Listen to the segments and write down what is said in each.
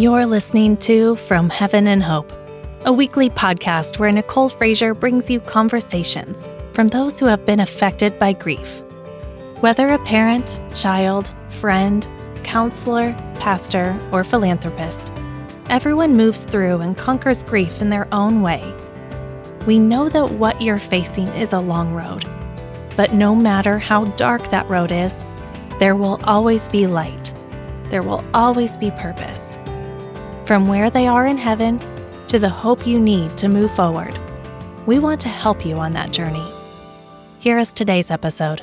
You're listening to From Heaven and Hope, a weekly podcast where Nicole Fraser brings you conversations from those who have been affected by grief. Whether a parent, child, friend, counselor, pastor, or philanthropist, everyone moves through and conquers grief in their own way. We know that what you're facing is a long road, but no matter how dark that road is, there will always be light. There will always be purpose from where they are in heaven to the hope you need to move forward. We want to help you on that journey. Here is today's episode.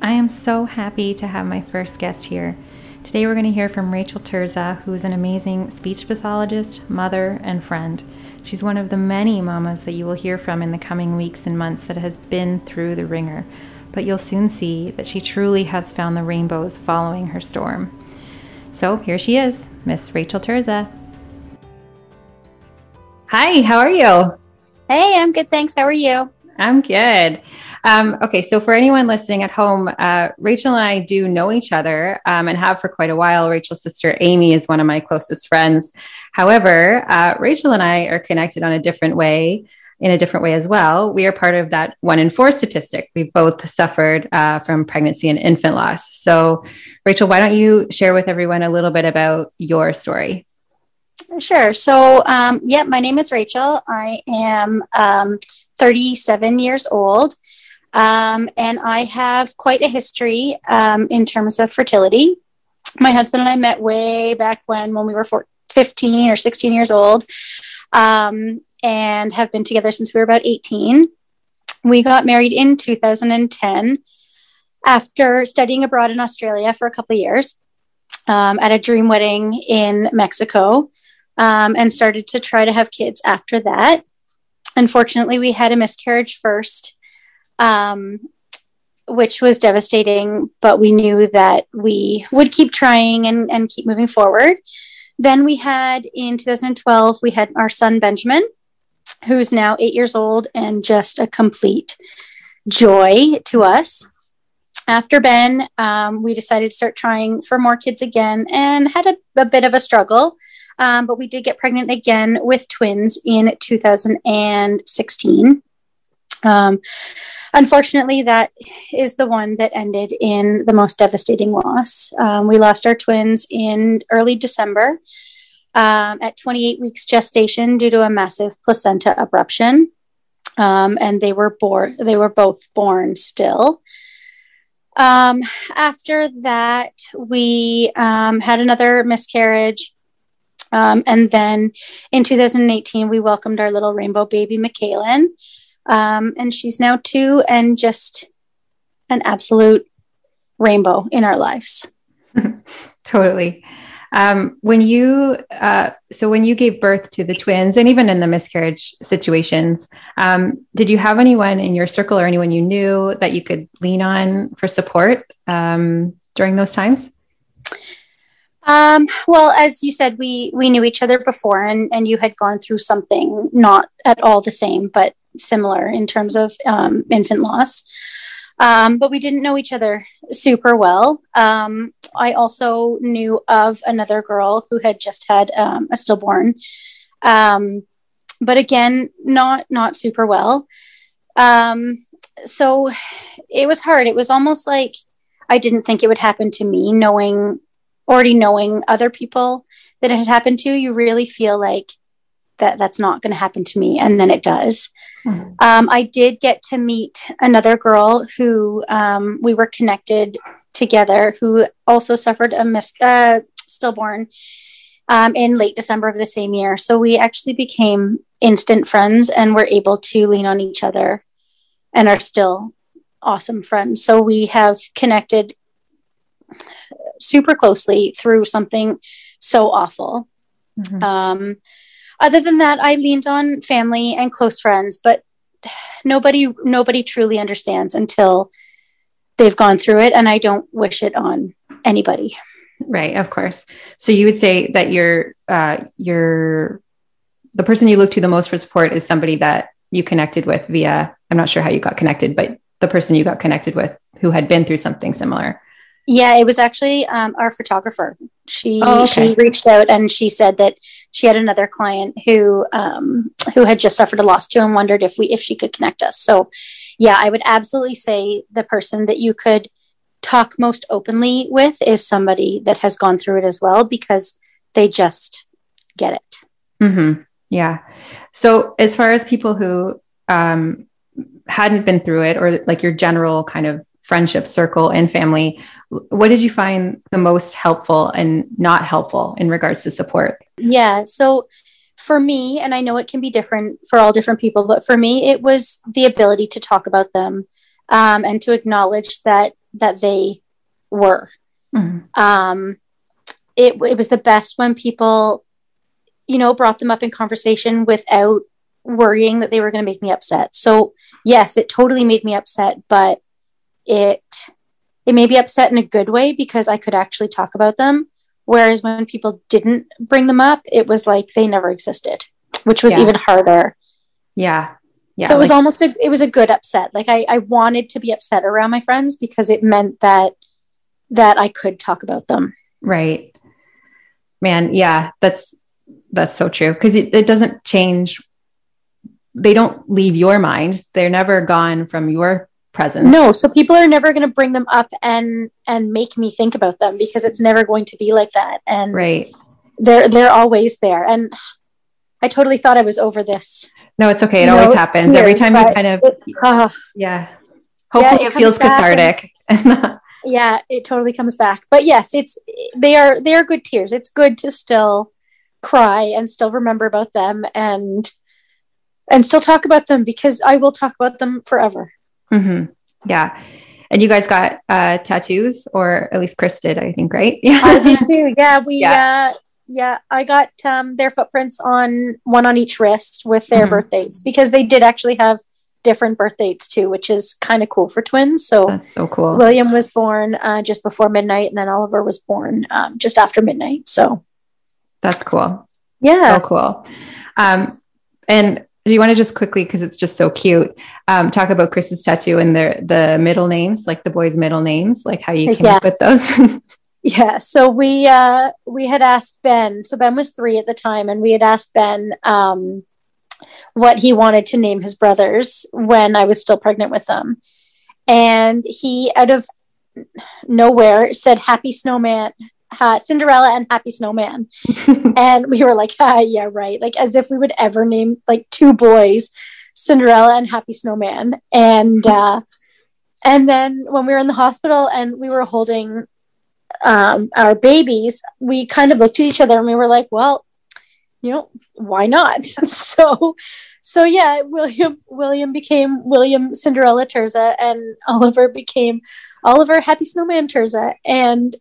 I am so happy to have my first guest here. Today we're going to hear from Rachel Terza, who is an amazing speech pathologist, mother, and friend. She's one of the many mamas that you will hear from in the coming weeks and months that has been through the ringer. But you'll soon see that she truly has found the rainbows following her storm. So here she is, Miss Rachel Terza. Hi, how are you? Hey, I'm good. Thanks. How are you? I'm good. Um, okay, so for anyone listening at home, uh, Rachel and I do know each other um, and have for quite a while. Rachel's sister Amy is one of my closest friends. However, uh, Rachel and I are connected on a different way, in a different way as well. We are part of that one in four statistic. We both suffered uh, from pregnancy and infant loss. So, Rachel, why don't you share with everyone a little bit about your story? Sure. So, um, yeah, my name is Rachel. I am um, 37 years old, um, and I have quite a history um, in terms of fertility. My husband and I met way back when, when we were 14, 15 or 16 years old, um, and have been together since we were about 18. We got married in 2010 after studying abroad in Australia for a couple of years um, at a dream wedding in Mexico um, and started to try to have kids after that. Unfortunately, we had a miscarriage first, um, which was devastating, but we knew that we would keep trying and, and keep moving forward. Then we had in 2012, we had our son Benjamin, who's now eight years old and just a complete joy to us. After Ben, um, we decided to start trying for more kids again and had a, a bit of a struggle. Um, but we did get pregnant again with twins in 2016. Um, unfortunately, that is the one that ended in the most devastating loss. Um, we lost our twins in early December um, at 28 weeks gestation due to a massive placenta abruption. Um, and they were born, they were both born still. Um, after that, we um, had another miscarriage um, and then in 2018, we welcomed our little rainbow baby, McKaylin. Um, and she's now two and just an absolute rainbow in our lives. totally. Um, when you, uh, so when you gave birth to the twins and even in the miscarriage situations, um, did you have anyone in your circle or anyone you knew that you could lean on for support um, during those times? Um, well, as you said, we we knew each other before, and and you had gone through something not at all the same, but similar in terms of um, infant loss. Um, but we didn't know each other super well. Um, I also knew of another girl who had just had um, a stillborn, um, but again, not not super well. Um, so it was hard. It was almost like I didn't think it would happen to me, knowing already knowing other people that it had happened to, you really feel like that that's not going to happen to me, and then it does. Mm-hmm. Um, I did get to meet another girl who um, we were connected together, who also suffered a mis- uh, stillborn um, in late December of the same year. So we actually became instant friends and were able to lean on each other, and are still awesome friends. So we have connected super closely through something so awful. Mm-hmm. Um, other than that, I leaned on family and close friends, but nobody nobody truly understands until they've gone through it, and I don't wish it on anybody. Right, of course. So you would say that you're uh, you're the person you look to the most for support is somebody that you connected with via. I'm not sure how you got connected, but the person you got connected with who had been through something similar. Yeah, it was actually um, our photographer. She oh, okay. she reached out and she said that she had another client who um, who had just suffered a loss too and wondered if we if she could connect us. So yeah, I would absolutely say the person that you could talk most openly with is somebody that has gone through it as well because they just get it. Mm-hmm. Yeah. So as far as people who um, hadn't been through it or like your general kind of friendship circle and family, what did you find the most helpful and not helpful in regards to support? Yeah. So for me, and I know it can be different for all different people, but for me, it was the ability to talk about them um, and to acknowledge that that they were. Mm-hmm. Um, it it was the best when people, you know, brought them up in conversation without worrying that they were going to make me upset. So yes, it totally made me upset, but it it may be upset in a good way because I could actually talk about them. Whereas when people didn't bring them up, it was like they never existed, which was yeah. even harder. Yeah. Yeah. So it was like, almost a it was a good upset. Like I, I wanted to be upset around my friends because it meant that that I could talk about them. Right. Man, yeah, that's that's so true. Because it, it doesn't change they don't leave your mind. They're never gone from your presence. No, so people are never going to bring them up and and make me think about them because it's never going to be like that. And right, they're they're always there. And I totally thought I was over this. No, it's okay. It always know, happens tears, every time you kind of it, uh, yeah. Hopefully, yeah, it, it feels cathartic. And, yeah, it totally comes back. But yes, it's they are they are good tears. It's good to still cry and still remember about them and and still talk about them because I will talk about them forever. Mm-hmm. Yeah. And you guys got uh, tattoos, or at least Chris did, I think, right? Yeah, I did too. Yeah, we. Yeah. Uh, yeah, I got um, their footprints on one on each wrist with their mm-hmm. birth dates because they did actually have different birth dates too, which is kind of cool for twins. So that's so cool. William was born uh, just before midnight, and then Oliver was born um, just after midnight. So that's cool. Yeah, so cool. Um, and do you want to just quickly because it's just so cute um, talk about chris's tattoo and the the middle names like the boys middle names like how you came yeah. up with those? Yeah so we uh we had asked ben so ben was three at the time and we had asked ben um what he wanted to name his brothers when i was still pregnant with them. And he out of nowhere said happy snowman uh, Cinderella and Happy Snowman. and we were like, ah, yeah, right. Like as if we would ever name like two boys, Cinderella and Happy Snowman. And uh, and then when we were in the hospital and we were holding um, our babies, we kind of looked at each other and we were like, well, you know, why not? so so yeah, William William became William Cinderella Terza and Oliver became Oliver Happy Snowman Terza. And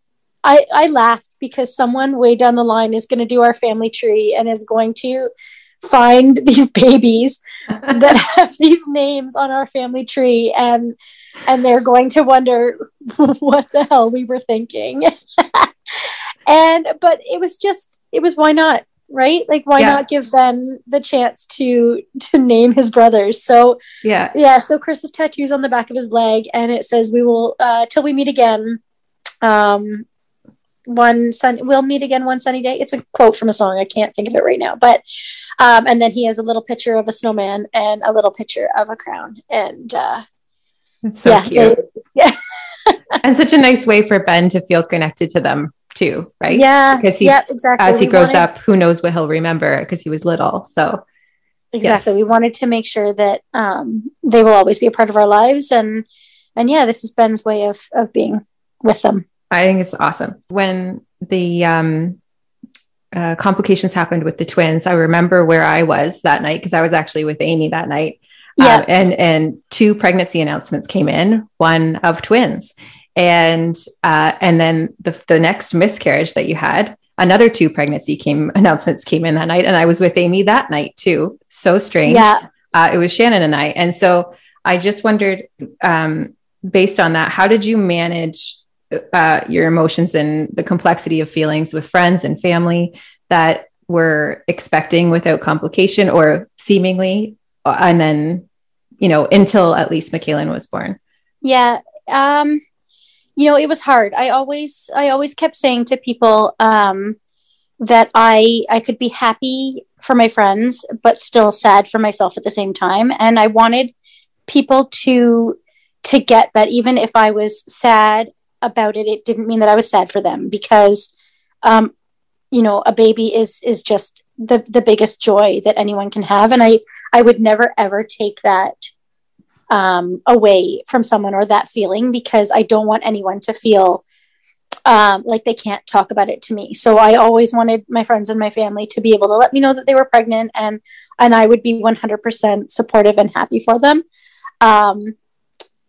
I, I laughed because someone way down the line is going to do our family tree and is going to find these babies that have these names on our family tree and and they're going to wonder what the hell we were thinking. And but it was just it was why not right? Like why yeah. not give ben the chance to to name his brothers so yeah. yeah so chris's tattoos on the back of his leg and it says we will uh till we meet again. Um one sun we'll meet again one sunny day. It's a quote from a song. I can't think of it right now but um and then he has a little picture of a snowman and a little picture of a crown. And uh it's so yeah, cute. it, yeah. And such a nice way for ben to feel connected to them too right? Yeah because he yep, exactly. as he we grows wanted... up who knows what he'll remember because he was little. So exactly. Yes. we wanted to make sure that um they will always be a part of our lives. And and yeah this is ben's way of of being with them I think it's awesome. When the um, uh, complications happened with the twins, I remember where I was that night because I was actually with Amy that night. Yeah. Um, and and two pregnancy announcements came in, one of twins, and uh, and then the the next miscarriage that you had, another two pregnancy came announcements came in that night, and I was with Amy that night too. So strange. Yeah. Uh, it was Shannon and I, and so I just wondered, um, based on that, how did you manage uh, your emotions and the complexity of feelings with friends and family that were expecting without complication or seemingly uh, and then you know until at least McKaylin was born yeah um you know, it was hard. I always, I always kept saying to people um, that I, I could be happy for my friends, but still sad for myself at the same time. And I wanted people to, to get that even if I was sad about it, it didn't mean that I was sad for them because, um, you know, a baby is, is just the, the biggest joy that anyone can have. And I, I would never ever take that um, away from someone or that feeling because I don't want anyone to feel um, like they can't talk about it to me. So I always wanted my friends and my family to be able to let me know that they were pregnant, and and I would be 100% supportive and happy for them. Um,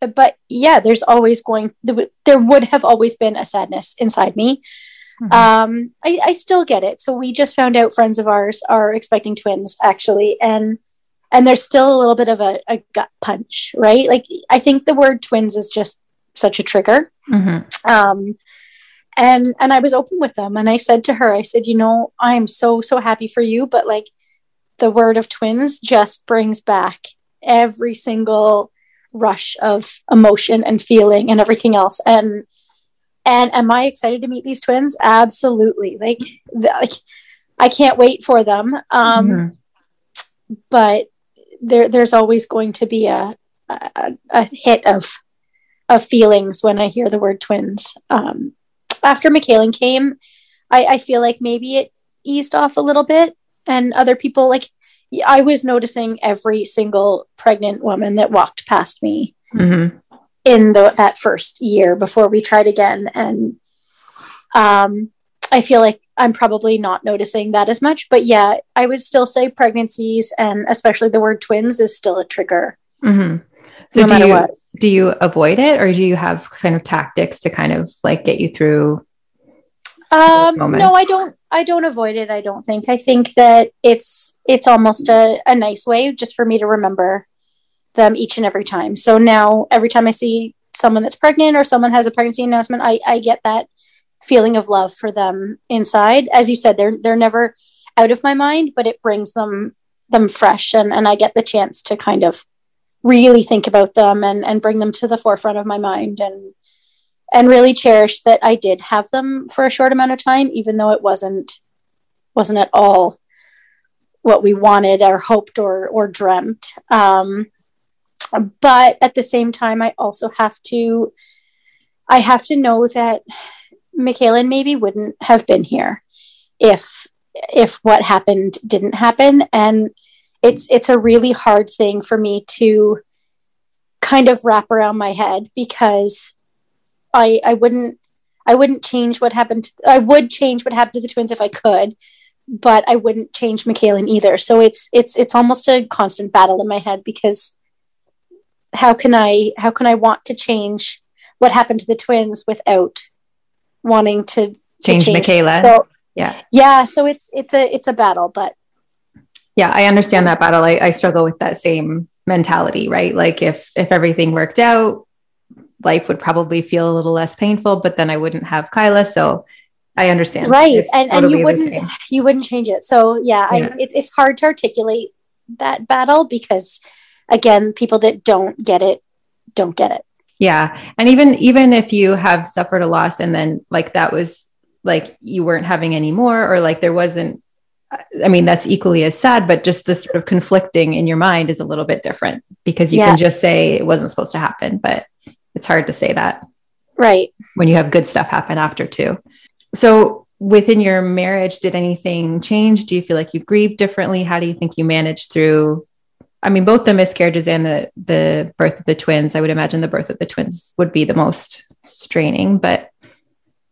but yeah, there's always going there would have always been a sadness inside me. Mm-hmm. Um, I, I still get it. So we just found out friends of ours are expecting twins actually, and and there's still a little bit of a, a gut punch, right? Like I think the word twins is just such a trigger. Mm-hmm. Um, and and I was open with them, and I said to her, I said, you know, I'm so so happy for you, but like the word of twins just brings back every single rush of emotion and feeling and everything else and and am i excited to meet these twins absolutely like like i can't wait for them um mm-hmm. but there there's always going to be a, a, a hit of of feelings when I hear the word twins. Um, after McKaylin came, I, I feel like maybe it eased off a little bit, and other people like I was noticing every single pregnant woman that walked past me mm-hmm. in the, that first year before we tried again, and um, I feel like I'm probably not noticing that as much. But yeah, I would still say pregnancies and especially the word twins is still a trigger. Mm-hmm. So no do you, what. do you avoid it or do you have kind of tactics to kind of like get you through? Um, no, I don't, I don't avoid it. I don't think, I think that it's, it's almost a, a nice way just for me to remember them each and every time. So now every time I see someone that's pregnant or someone has a pregnancy announcement, I, I get that feeling of love for them inside. As you said, they're they're never out of my mind, but it brings them them fresh and, and I get the chance to kind of really think about them and, and bring them to the forefront of my mind and and really cherish that I did have them for a short amount of time, even though it wasn't wasn't at all what we wanted or hoped or or dreamt. Um, but at the same time, I also have to I have to know that McKaylin maybe wouldn't have been here if if what happened didn't happen and it's it's a really hard thing for me to kind of wrap around my head because I I wouldn't I wouldn't change what happened to, I would change what happened to the twins if I could but I wouldn't change McKaylin either so it's it's it's almost a constant battle in my head because how can I how can I want to change what happened to the twins without wanting to, to change, change McKayla. So yeah, yeah. So it's it's a it's a battle, but yeah, I understand that battle. I, I struggle with that same mentality, right? Like if if everything worked out, life would probably feel a little less painful, but then I wouldn't have Kyla. So I understand. Right. and, totally and you wouldn't, you wouldn't change it. So yeah, yeah. I, it's, it's hard to articulate that battle because again, people that don't get it, don't get it. Yeah. And even even if you have suffered a loss and then like that was like you weren't having any more or like there wasn't uh, I mean that's equally as sad but just the sort of conflicting in your mind is a little bit different because you yeah. can just say it wasn't supposed to happen but it's hard to say that. Right. When you have good stuff happen after too. So within your marriage did anything change? Do you feel like you grieved differently? How do you think you managed through I mean, both the miscarriages and the the birth of the twins. I would imagine the birth of the twins would be the most straining, but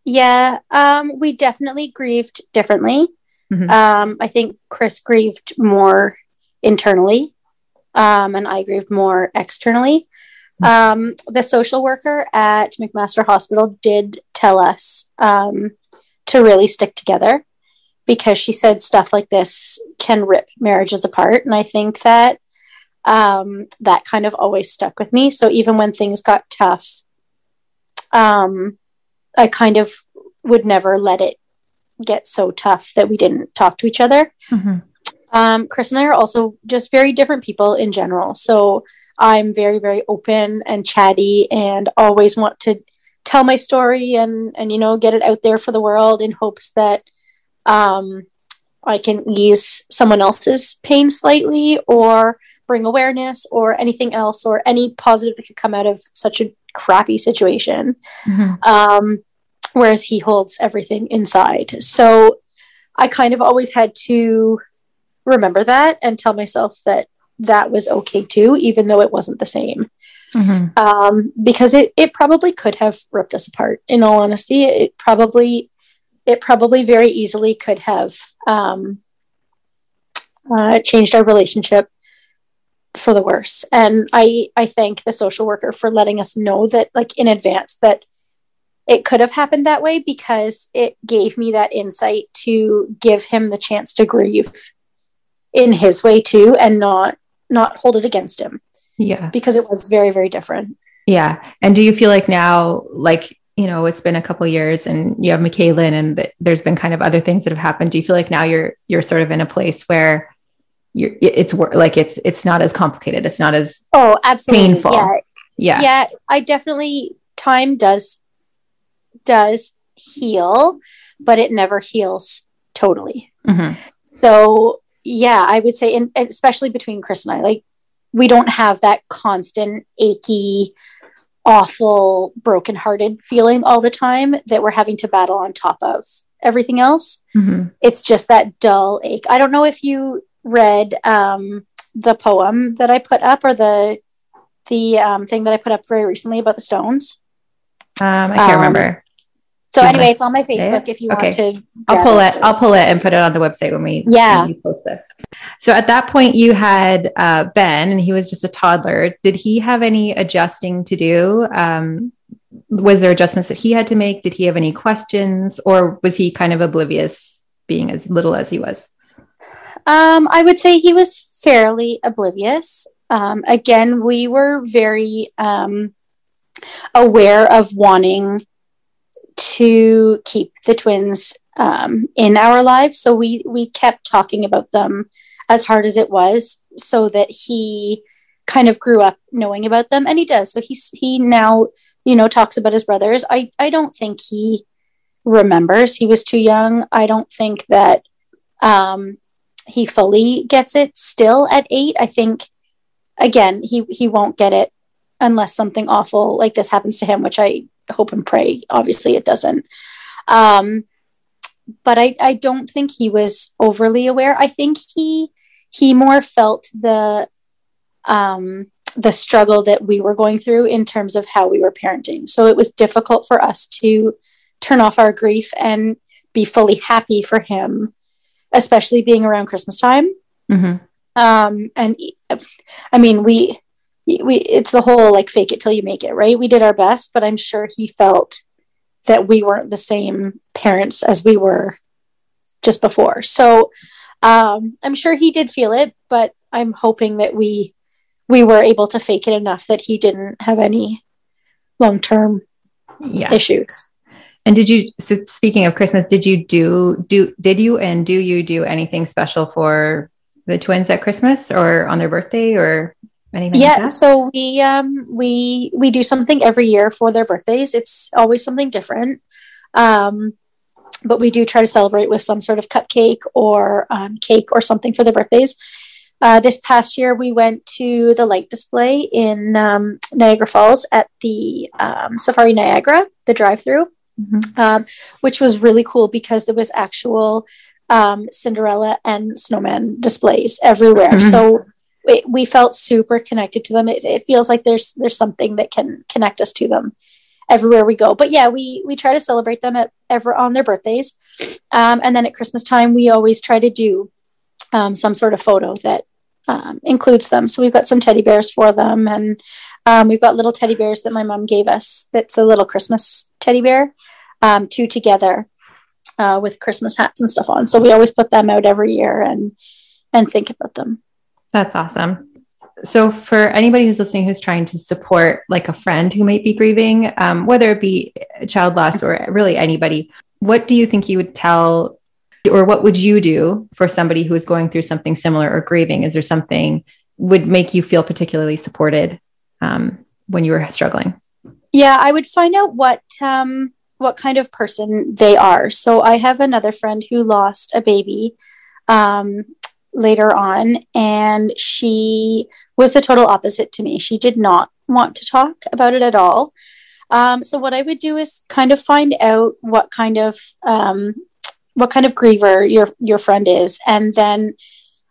yeah, um, we definitely grieved differently. Mm-hmm. Um, I think Chris grieved more internally, um, and I grieved more externally. Um, the social worker at McMaster Hospital did tell us um, to really stick together because she said stuff like this can rip marriages apart. And I think that um, that kind of always stuck with me. So even when things got tough, um, I kind of would never let it get so tough that we didn't talk to each other. Mm-hmm. Um, Chris and I are also just very different people in general. So I'm very, very open and chatty and always want to tell my story and and you know get it out there for the world in hopes that um, I can ease someone else's pain slightly or bring awareness or anything else or any positive that could come out of such a crappy situation. Mm-hmm. Um, whereas he holds everything inside. So I kind of always had to remember that and tell myself that that was okay too, even though it wasn't the same. Mm-hmm. Um, because it, it probably could have ripped us apart. In all honesty, it probably it probably very easily could have um, uh, changed our relationship for the worse. And I I thank the social worker for letting us know that like in advance that it could have happened that way because it gave me that insight to give him the chance to grieve in his way too and not not hold it against him. Yeah. Because it was very very different. Yeah. And do you feel like now like you know it's been a couple years and you have McKaylin and th- there's been kind of other things that have happened do you feel like now you're you're sort of in a place where you're it's like it's it's not as complicated it's not as oh absolutely painful yeah yeah yeah I definitely time does does heal but it never heals totally mm-hmm. so yeah I would say and especially between Chris and I like we don't have that constant achy awful brokenhearted feeling all the time that we're having to battle on top of everything else. Mm-hmm. it's just that dull ache. I don't know if you read um, the poem that i put up or the the um, thing that i put up very recently about the stones. Um, i can't um, remember so anyway, it's on my Facebook if you okay. want to. I'll pull it. I'll pull it and put it on the website when we yeah when we post this. So at that point, you had uh, Ben, and he was just a toddler. Did he have any adjusting to do? Um, was there adjustments that he had to make? Did he have any questions, or was he kind of oblivious, being as little as he was? Um, I would say he was fairly oblivious. Um, again, we were very um, aware of wanting to keep the twins um, in our lives. So we we kept talking about them as hard as it was, so that he kind of grew up knowing about them, and he does. So he's he now you know talks about his brothers. I I don't think he remembers. He was too young. I don't think that um, he fully gets it still at eight. I think again he he won't get it unless something awful like this happens to him, which I hope and pray. Obviously, it doesn't. Um, but I, I don't think he was overly aware. I think he he more felt the um, the struggle that we were going through in terms of how we were parenting. So it was difficult for us to turn off our grief and be fully happy for him, especially being around Christmas time. Mm-hmm. Um, and I mean, we we it's the whole like fake it till you make it right? We did our best but i'm sure he felt that we weren't the same parents as we were just before. So um, i'm sure he did feel it but i'm hoping that we we were able to fake it enough that he didn't have any long-term yeah. issues. And did you so speaking of christmas did you do do did you and do you do anything special for the twins at christmas or on their birthday or Anything yeah, like so we um we we do something every year for their birthdays. It's always something different. Um but we do try to celebrate with some sort of cupcake or um, cake or something for their birthdays. Uh, this past year, we went to the light display in um, Niagara Falls at the um, Safari Niagara, the drive-through, mm-hmm. um, which was really cool because there was actual um, Cinderella and snowman displays everywhere. Mm-hmm. So we, we felt super connected to them. It, it feels like there's there's something that can connect us to them everywhere we go. But yeah, we we try to celebrate them at ever on their birthdays, um, and then at Christmas time we always try to do um, some sort of photo that um, includes them. So we've got some teddy bears for them, and um, we've got little teddy bears that my mom gave us. That's a little Christmas teddy bear, um, two together uh, with Christmas hats and stuff on. So we always put them out every year and and think about them. That's awesome. So, for anybody who's listening who's trying to support like a friend who might be grieving, um, whether it be child loss or really anybody, what do you think you would tell, or what would you do for somebody who is going through something similar or grieving? Is there something would make you feel particularly supported um, when you were struggling? Yeah, I would find out what um, what kind of person they are. So I have another friend who lost a baby um, later on, and she was the total opposite to me. She did not want to talk about it at all. Um, so what I would do is kind of find out what kind of um, what kind of griever your your friend is, and then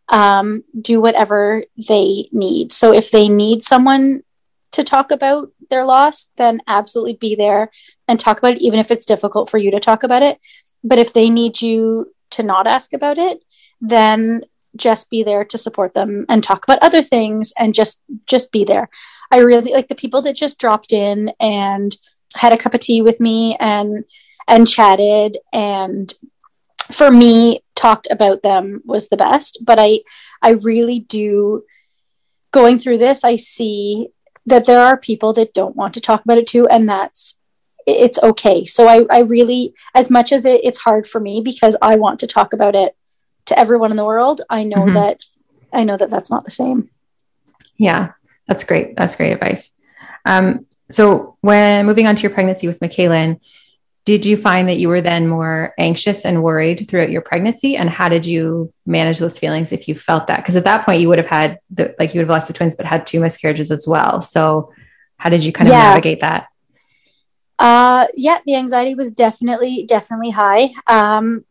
um, do whatever they need. So if they need someone to talk about their loss, then absolutely be there and talk about it, even if it's difficult for you to talk about it. But if they need you to not ask about it, then just be there to support them and talk about other things and just just be there. I really like the people that just dropped in and had a cup of tea with me and and chatted and for me talked about them was the best but i i really do going through this i see that there are people that don't want to talk about it too and that's it's okay so i i really as much as it, it's hard for me because i want to talk about it to everyone in the world i know mm-hmm. that i know that that's not the same yeah that's great that's great advice um, so when moving on to your pregnancy with McKaylin, did you find that you were then more anxious and worried throughout your pregnancy? And how did you manage those feelings if you felt that? Because at that point you would have had the like you would have lost the twins, but had two miscarriages as well. So how did you kind of yeah. navigate that? Uh yeah, the anxiety was definitely, definitely high. Um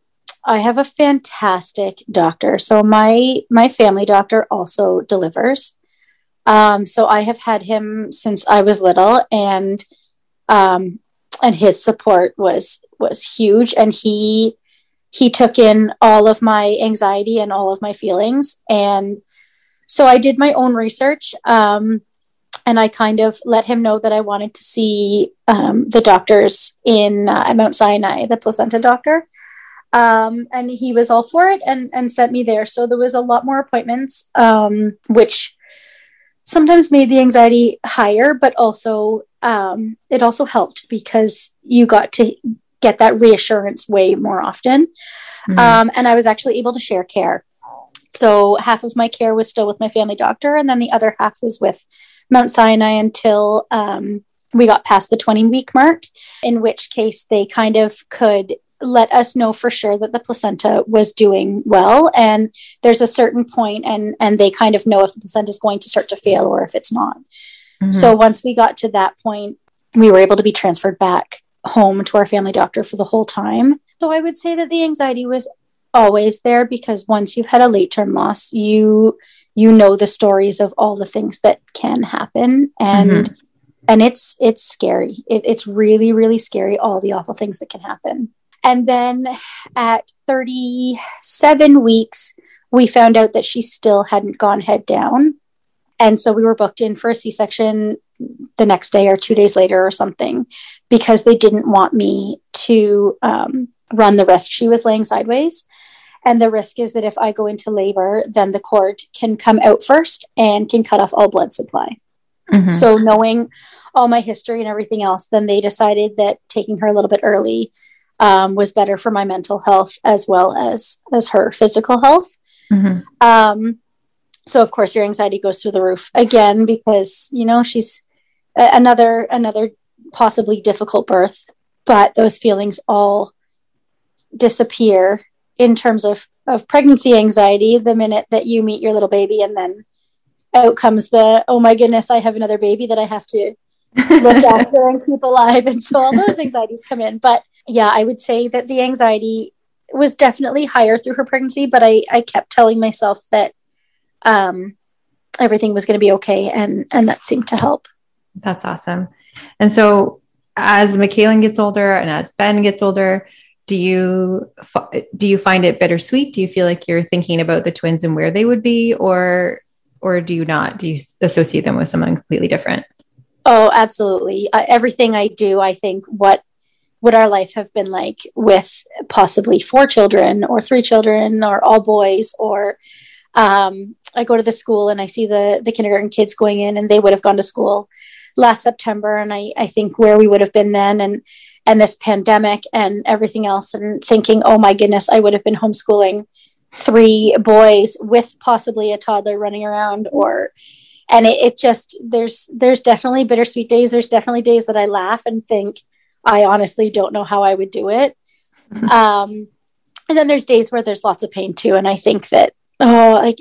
I have a fantastic doctor. So my my family doctor also delivers. Um, so I have had him since I was little, and um, and his support was was huge. And he he took in all of my anxiety and all of my feelings, and so I did my own research. Um, and I kind of let him know that I wanted to see um, the doctors in uh, Mount Sinai, the placenta doctor. Um, and he was all for it and, and sent me there. So there was a lot more appointments, um, which sometimes made the anxiety higher, but also um, it also helped because you got to get that reassurance way more often. Um, and I was actually able to share care. So half of my care was still with my family doctor, and then the other half was with Mount Sinai until um, we got past the 20 week mark, in which case they kind of could let us know for sure that the placenta was doing well. And there's a certain point and and they kind of know if the placenta is going to start to fail or if it's not. Mm-hmm. so once we got to that point we were able to be transferred back home to our family doctor for the whole time. So i would say that the anxiety was always there because once you've had a late term loss you you know the stories of all the things that can happen. And mm-hmm. and it's it's scary. It, it's really really scary all the awful things that can happen and then at 37 weeks, we found out that she still hadn't gone head down. And so we were booked in for a C section the next day or two days later or something because they didn't want me to um, run the risk. She was laying sideways. And the risk is that if I go into labor, then the cord can come out first and can cut off all blood supply. Mm-hmm. So, knowing all my history and everything else, then they decided that taking her a little bit early um, was better for my mental health as well as as her physical health. Mm-hmm. Um, so of course your anxiety goes through the roof again because you know she's another another possibly difficult birth, but those feelings all disappear in terms of of pregnancy anxiety the minute that you meet your little baby and then out comes the oh my goodness i have another baby that i have to look after and keep alive and so all those anxieties come in but yeah, I would say that the anxiety was definitely higher through her pregnancy, but I, I kept telling myself that um, everything was going to be okay, and and that seemed to help. That's awesome. And so, as McKaylin gets older and as Ben gets older, do you do you find it bittersweet? Do you feel like you're thinking about the twins and where they would be, or or do you not? Do you associate them with someone completely different? Oh, absolutely. Uh, everything I do, I think what would our life have been like with possibly four children or three children or all boys or um, I go to the school and I see the the kindergarten kids going in and they would have gone to school last September and I, I think where we would have been then and and this pandemic and everything else and thinking oh my goodness I would have been homeschooling three boys with possibly a toddler running around or and it, it just there's there's definitely bittersweet days. There's definitely days that i laugh and think i honestly don't know how i would do it mm-hmm. um and then there's days where there's lots of pain too and i think that oh like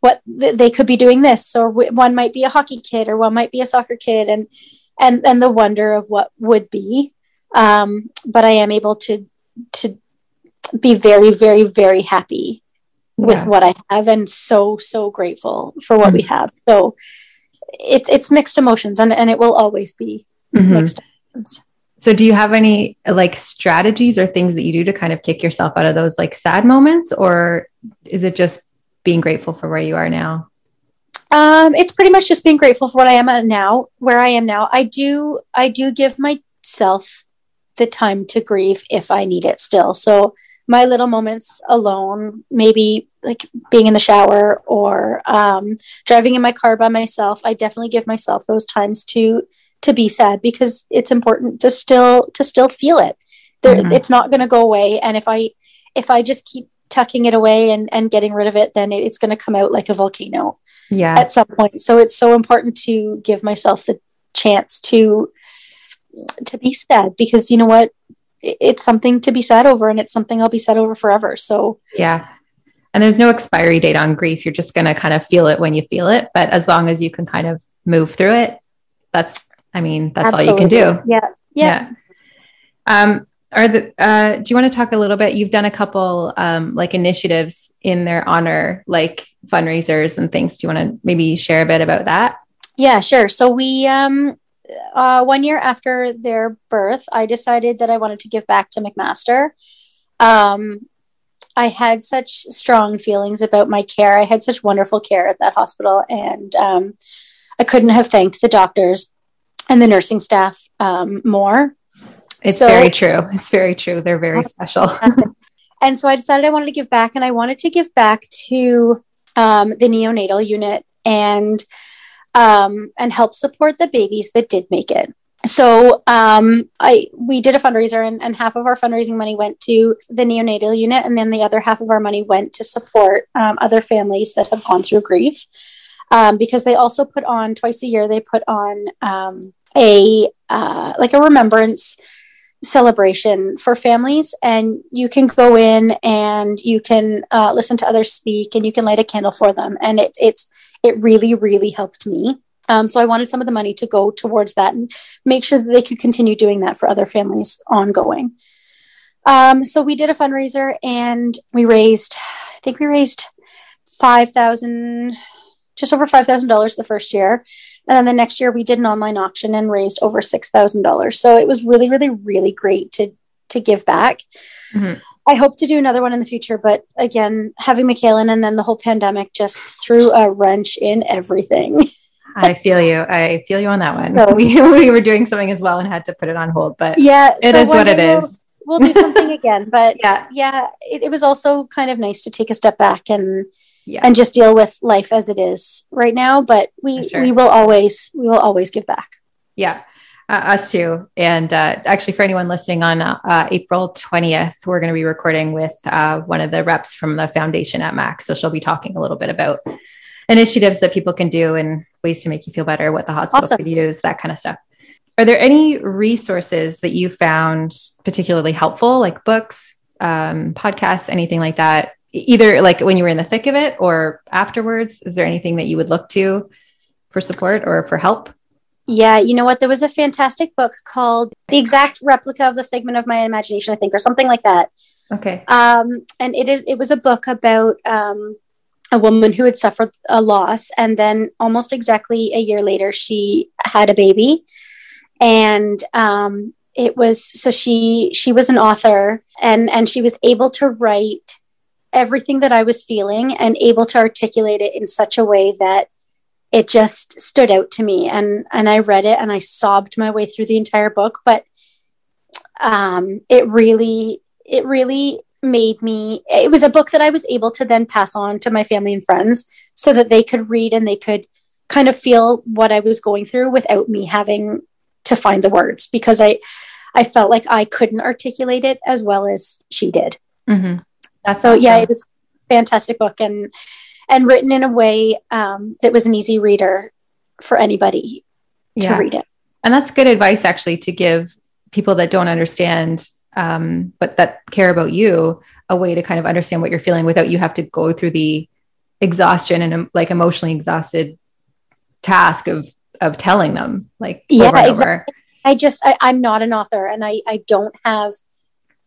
what th- they could be doing this or w- one might be a hockey kid or one might be a soccer kid and and and the wonder of what would be um but i am able to to be very very very happy yeah. with what i have and so so grateful for what mm-hmm. we have so it's it's mixed emotions and and it will always be mm-hmm. mixed emotions so do you have any like strategies or things that you do to kind of kick yourself out of those like sad moments or is it just being grateful for where you are now? Um, it's pretty much just being grateful for what I am at now, where I am now. I do, I do give myself the time to grieve if I need it still. So my little moments alone, maybe like being in the shower or um, driving in my car by myself, I definitely give myself those times to to be sad because it's important to still to still feel it. There, mm-hmm. It's not going to go away, and if I if I just keep tucking it away and, and getting rid of it, then it, it's going to come out like a volcano. Yeah. At some point. So it's so important to give myself the chance to to be sad because you know what? It's something to be sad over and it's something I'll be sad over forever. So yeah. And there's no expiry date on grief. You're just going to kind of feel it when you feel it. But as long as you can kind of move through it, that's, I mean, that's Absolutely. all you can do. Yeah. Yeah. yeah. Um, are the uh, do you want to talk a little bit you've done a couple um, like initiatives in their honor like fundraisers and things do you want to maybe share a bit about that yeah sure so we um uh, one year after their birth i decided that i wanted to give back to mcmaster um i had such strong feelings about my care i had such wonderful care at that hospital and um, i couldn't have thanked the doctors and the nursing staff um, more it's so, very true. It's very true. They're very special. and so I decided I wanted to give back, and I wanted to give back to um, the neonatal unit and um, and help support the babies that did make it. So um, I we did a fundraiser, and, and, half of our fundraising money went to the neonatal unit, and then the other half of our money went to support um, other families that have gone through grief. Um, because they also put on twice a year, they put on um, a uh, like a remembrance celebration for families. And you can go in and you can uh, listen to others speak and you can light a candle for them. And it, it's it really really helped me. Um, so i wanted some of the money to go towards that and make sure that they could continue doing that for other families ongoing. Um, so we did a fundraiser and we raised i think we raised 5000 just over $5000 the first year and then the next year we did an online auction and raised over $6,000. So it was really, really, really great to, to give back. Mm-hmm. I hope to do another one in the future, but again, having McKaylin and then the whole pandemic just threw a wrench in everything. I feel you. I feel you on that one. So, we, we were doing something as well and had to put it on hold, but yeah, it so is what it we'll, is. We'll do something again, but yeah, yeah, it, it was also kind of nice to take a step back and yeah. and just deal with life as it is right now. But we sure. we will always we will always give back. Yeah. Uh, us too. And uh, actually, for anyone listening on uh, April 20th, we're going to be recording with uh, one of the reps from the foundation at Max. So she'll be talking a little bit about initiatives that people can do and ways to make you feel better, what the hospital awesome. could use, that kind of stuff. Are there any resources that you found particularly helpful, like books, um, podcasts, anything like that, either like when you were in the thick of it or afterwards? Is there anything that you would look to for support or for help? Yeah, you know what? There was a fantastic book called The Exact Replica of the Figment of My Imagination, I think, or something like that. Okay. Um, and it is it was a book about um, a woman who had suffered a loss, and then almost exactly a year later, she had a baby, and um, it was so she she was an author, and and she was able to write everything that I was feeling and able to articulate it in such a way that it just stood out to me and and I read it and I sobbed my way through the entire book but um it really it really made me it was a book that I was able to then pass on to my family and friends so that they could read and they could kind of feel what I was going through without me having to find the words because I I felt like I couldn't articulate it as well as she did. Mm-hmm. That's so awesome. yeah, it was a fantastic book and and written in a way um, that was an easy reader for anybody to read it. And that's good advice, actually, to give people that don't understand, um, but that care about you, a way to kind of understand what you're feeling without you have to go through the exhaustion and um, like emotionally exhausted task of of telling them like yeah exactly. i just I, i'm not an author and i i don't have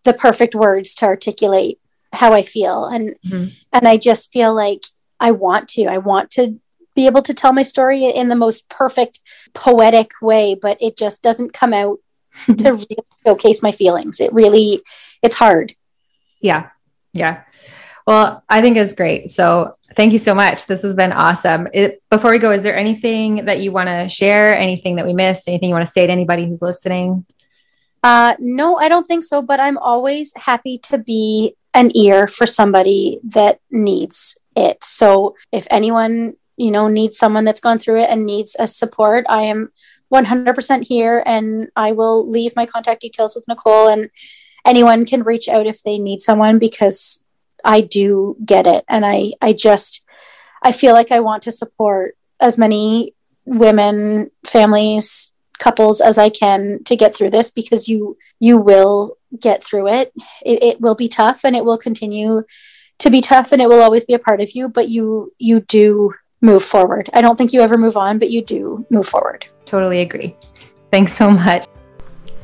the perfect words to articulate how i feel and mm-hmm. and i just feel like i want to i want to be able to tell my story in the most perfect poetic way but it just doesn't come out to really showcase my feelings it really it's hard yeah yeah well, I think it's great. So thank you so much. This has been awesome. It, before we go, is there anything that you want to share? Anything that we missed? Anything you want to say to anybody who's listening? Uh, no, I don't think so. But I'm always happy to be an ear for somebody that needs it. So if anyone you know needs someone that's gone through it and needs a support, I am 100% here, and I will leave my contact details with Nicole and anyone can reach out if they need someone because I do get it. And I, I just, I feel like I want to support as many women, families, couples as I can to get through this because you, you will get through it. it. It will be tough and it will continue to be tough and it will always be a part of you, but you, you do move forward. I don't think you ever move on, but you do move forward. Totally agree. Thanks so much.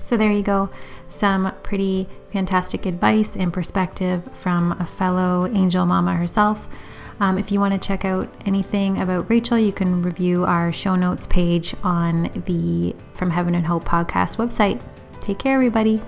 So there you go. Some pretty fantastic advice and perspective from a fellow angel mama herself. Um, if you want to check out anything about Rachel, you can review our show notes page on the From Heaven and Hope podcast website. Take care, everybody.